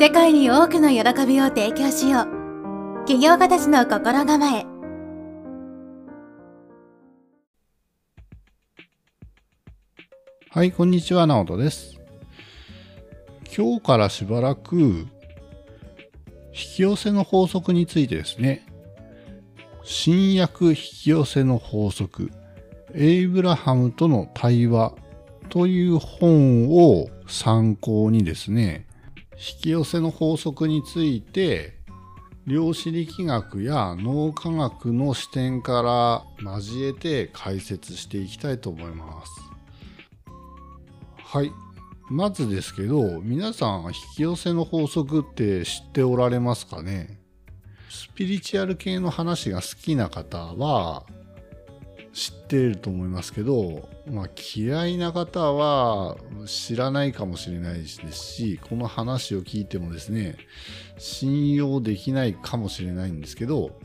世界に多くの喜びを提供しよう。起業家たちの心構え。はいこんにちは直人です。今日からしばらく引き寄せの法則についてですね。新約引き寄せの法則。エイブラハムとの対話という本を参考にですね、引き寄せの法則について、量子力学や脳科学の視点から交えて解説していきたいと思います。はい。まずですけど、皆さん引き寄せの法則って知っておられますかね？スピリチュアル系の話が好きな方は知っていると思いますけど、まあ、嫌いな方は知らないかもしれないですしこの話を聞いてもですね信用できないかもしれないんですけど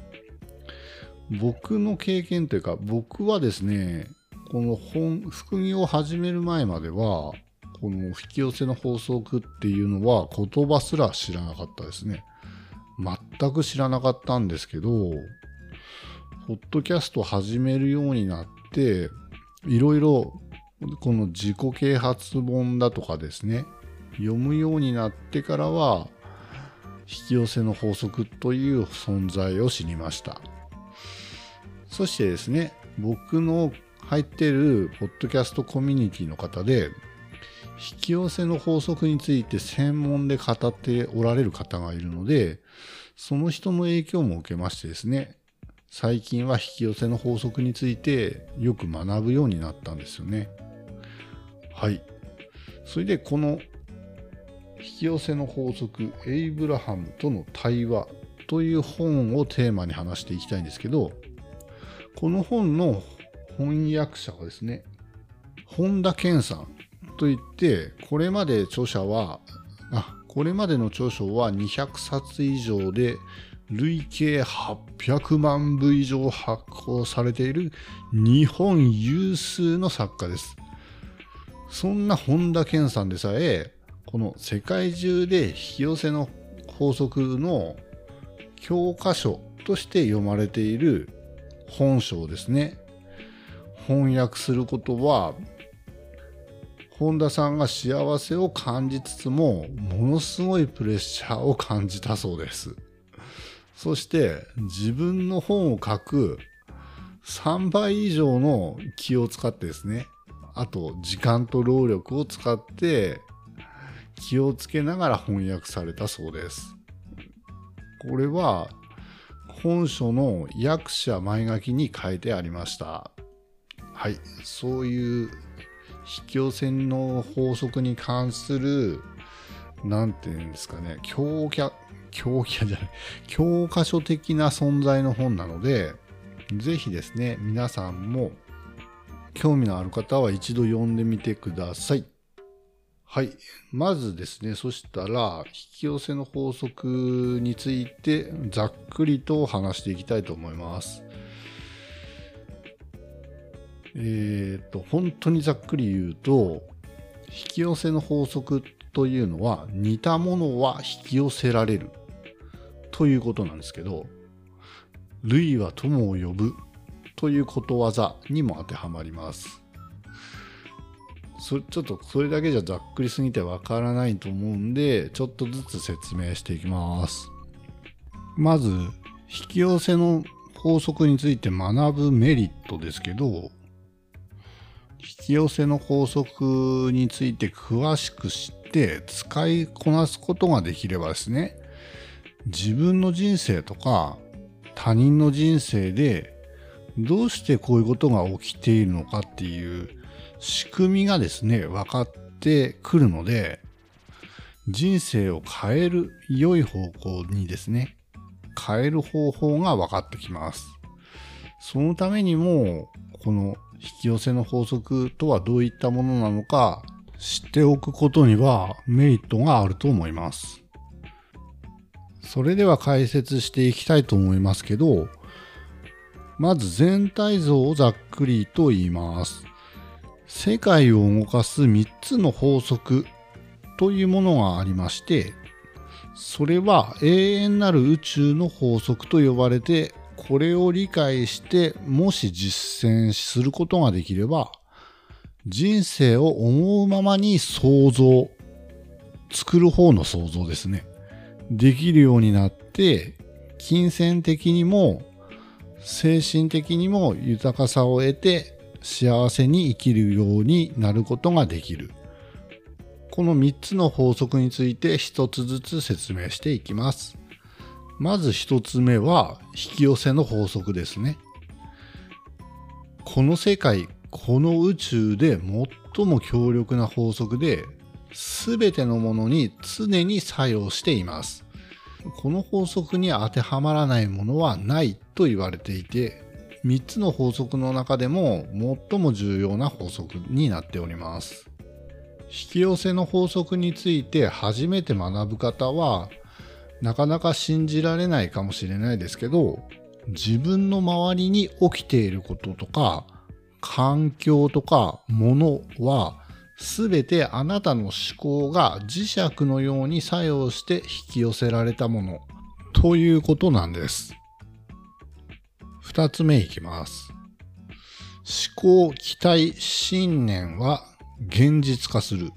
僕の経験というか僕はですねこの本副業を始める前まではこの引き寄せの法則っていうのは言葉すら知らなかったですね。全く知らなかったんですけどポッドキャスト始めるようになって、いろいろこの自己啓発本だとかですね、読むようになってからは、引き寄せの法則という存在を知りました。そしてですね、僕の入ってるポッドキャストコミュニティの方で、引き寄せの法則について専門で語っておられる方がいるので、その人の影響も受けましてですね、最近は引き寄せの法則についてよく学ぶようになったんですよね。はい。それでこの引き寄せの法則、エイブラハムとの対話という本をテーマに話していきたいんですけど、この本の翻訳者はですね、本田健さんといって、これまで著者は、あ、これまでの著書は200冊以上で累計800万部以上発行されている日本有数の作家です。そんな本田健さんでさえ、この世界中で引き寄せの法則の教科書として読まれている本書ですね、翻訳することは、本田さんが幸せを感じつつも、ものすごいプレッシャーを感じたそうです。そして自分の本を書く3倍以上の気を使ってですね、あと時間と労力を使って気をつけながら翻訳されたそうです。これは本書の訳者前書きに書いてありました。はい、そういう引き寄せの法則に関する、なんていうんですかね、強教科じゃない、教科書的な存在の本なので、ぜひですね、皆さんも興味のある方は一度読んでみてください。はい。まずですね、そしたら、引き寄せの法則についてざっくりと話していきたいと思います。えっ、ー、と、本当にざっくり言うと、引き寄せの法則っというのは、似たものは引き寄せられるということなんですけど、類は友を呼ぶということわざにも当てはまります。そちょっとそれだけじゃざっくりすぎてわからないと思うんで、ちょっとずつ説明していきます。まず、引き寄せの法則について学ぶメリットですけど、引き寄せの法則について詳しく知って使いこなすことができればですね、自分の人生とか他人の人生でどうしてこういうことが起きているのかっていう仕組みがですね、分かってくるので、人生を変える良い方向にですね、変える方法が分かってきます。そのためにも、この引き寄せの法則とはどういったものなのか知っておくことにはメリットがあると思います。それでは解説していきたいと思いますけど、まず全体像をざっくりと言います。世界を動かす3つの法則というものがありまして、それは永遠なる宇宙の法則と呼ばれて、これを理解してもし実践することができれば、人生を思うままに想像、作る方の想像ですね。できるようになって、金銭的にも精神的にも豊かさを得て幸せに生きるようになることができる。この3つの法則について1つずつ説明していきます。まず1つ目は引き寄せの法則ですね。この世界、この宇宙で最も強力な法則で全てのものに常に作用しています。この法則に当てはまらないものはないと言われていて、3つの法則の中でも最も重要な法則になっております。引き寄せの法則について初めて学ぶ方は、なかなか信じられないかもしれないですけど、自分の周りに起きていることとか、環境とかものはすべてあなたの思考が磁石のように作用して引き寄せられたものということなんです。二つ目いきます。思考、期待、信念は現実化する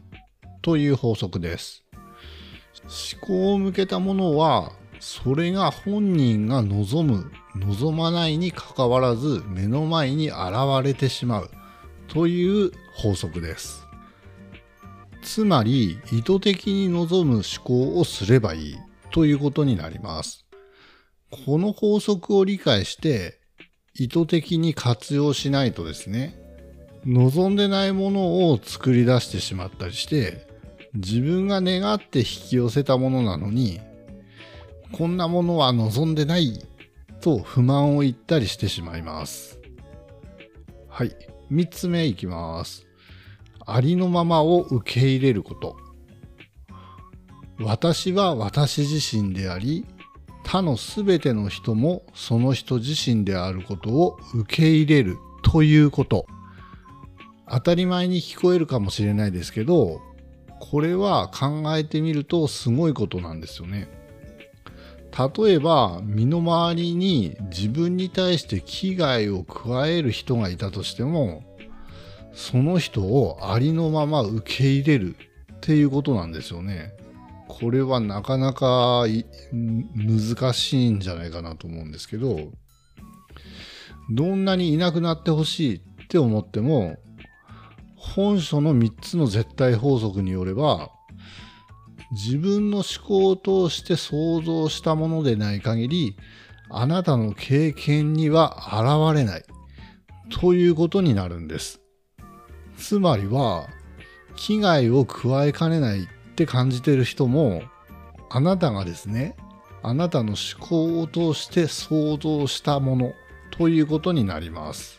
という法則です。思考を向けたものはそれが本人が望む、望まないにかかわらず目の前に現れてしまうという法則です。つまり意図的に望む思考をすればいいということになります。この法則を理解して意図的に活用しないとですね、望んでないものを作り出してしまったりして、自分が願って引き寄せたものなのに、こんなものは望んでないと不満を言ったりしてしまいます。はい。三つ目いきます。ありのままを受け入れること。私は私自身であり、他のすべての人もその人自身であることを受け入れるということ。当たり前に聞こえるかもしれないですけど、これは考えてみるとすごいことなんですよね。例えば、身の回りに自分に対して危害を加える人がいたとしても、その人をありのまま受け入れるっていうことなんですよね。これはなかなか難しいんじゃないかなと思うんですけど、どんなにいなくなってほしいって思っても、本書の3つの絶対法則によれば、自分の思考を通して想像したものでない限り、あなたの経験には現れないということになるんです。つまりは、危害を加えかねないって感じてる人も、あなたがですね、あなたの思考を通して想像したものということになります。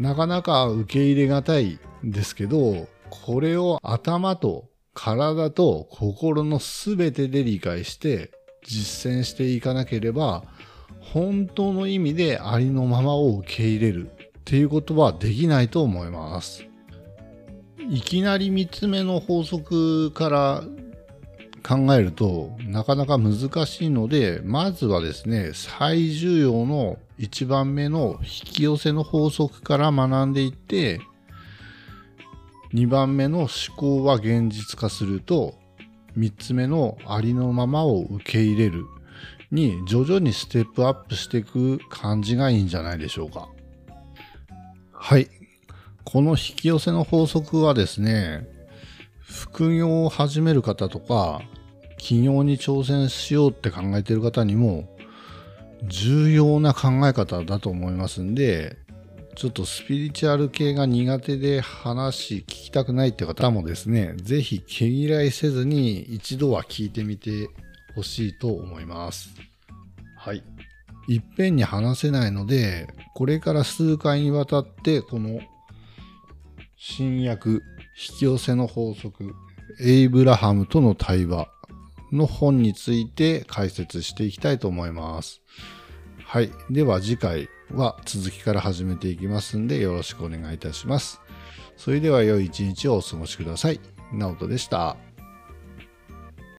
なかなか受け入れがたいんですけど、これを頭と体と心のすべてで理解して実践していかなければ、本当の意味でありのままを受け入れるっていうことはできないと思います。いきなり3つ目の法則から考えるとなかなか難しいので、まずはですね、最重要の1番目の引き寄せの法則から学んでいって、2番目の思考は現実化すると、3つ目のありのままを受け入れるに徐々にステップアップしていく感じがいいんじゃないでしょうか。はい。この引き寄せの法則はですね、副業を始める方とか、起業に挑戦しようって考えている方にも、重要な考え方だと思いますんで、ちょっとスピリチュアル系が苦手で話聞きたくないって方もですね、ぜひ毛嫌いせずに一度は聞いてみてほしいと思います。はい。いっぺんに話せないので、これから数回にわたってこの新約引き寄せの法則エイブラハムとの対話の本について解説していきたいと思います。はい。では次回は続きから始めていきますんでよろしくお願いいたします。それでは良い一日をお過ごしください。ナオトでした。